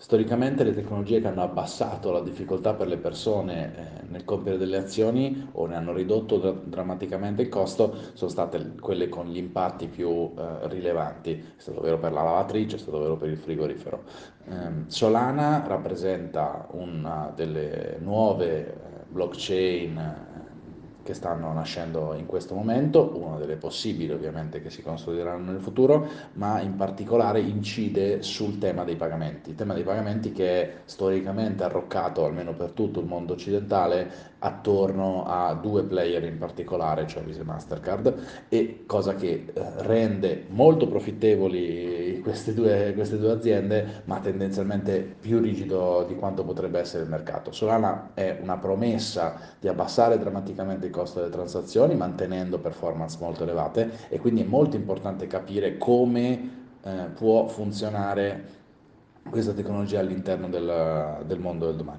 storicamente le tecnologie che hanno abbassato la difficoltà per le persone eh, nel compiere delle azioni o ne hanno ridotto dra- drammaticamente il costo sono state quelle con gli impatti più eh, rilevanti. È stato vero per la lavatrice, è stato vero per il frigorifero. Eh, Solana rappresenta una delle nuove eh, blockchain che stanno nascendo in questo momento, una delle possibili ovviamente che si consolideranno nel futuro, ma in particolare incide sul tema dei pagamenti, il tema dei pagamenti che è storicamente arroccato, almeno per tutto il mondo occidentale, attorno a due player in particolare, cioè Visa e Mastercard, e cosa che eh, rende molto profittevoli queste due, queste due aziende, ma tendenzialmente più rigido di quanto potrebbe essere il mercato. Solana è una promessa di abbassare drammaticamente il costo delle transazioni, mantenendo performance molto elevate e quindi è molto importante capire come eh, può funzionare questa tecnologia all'interno del, del mondo del domani.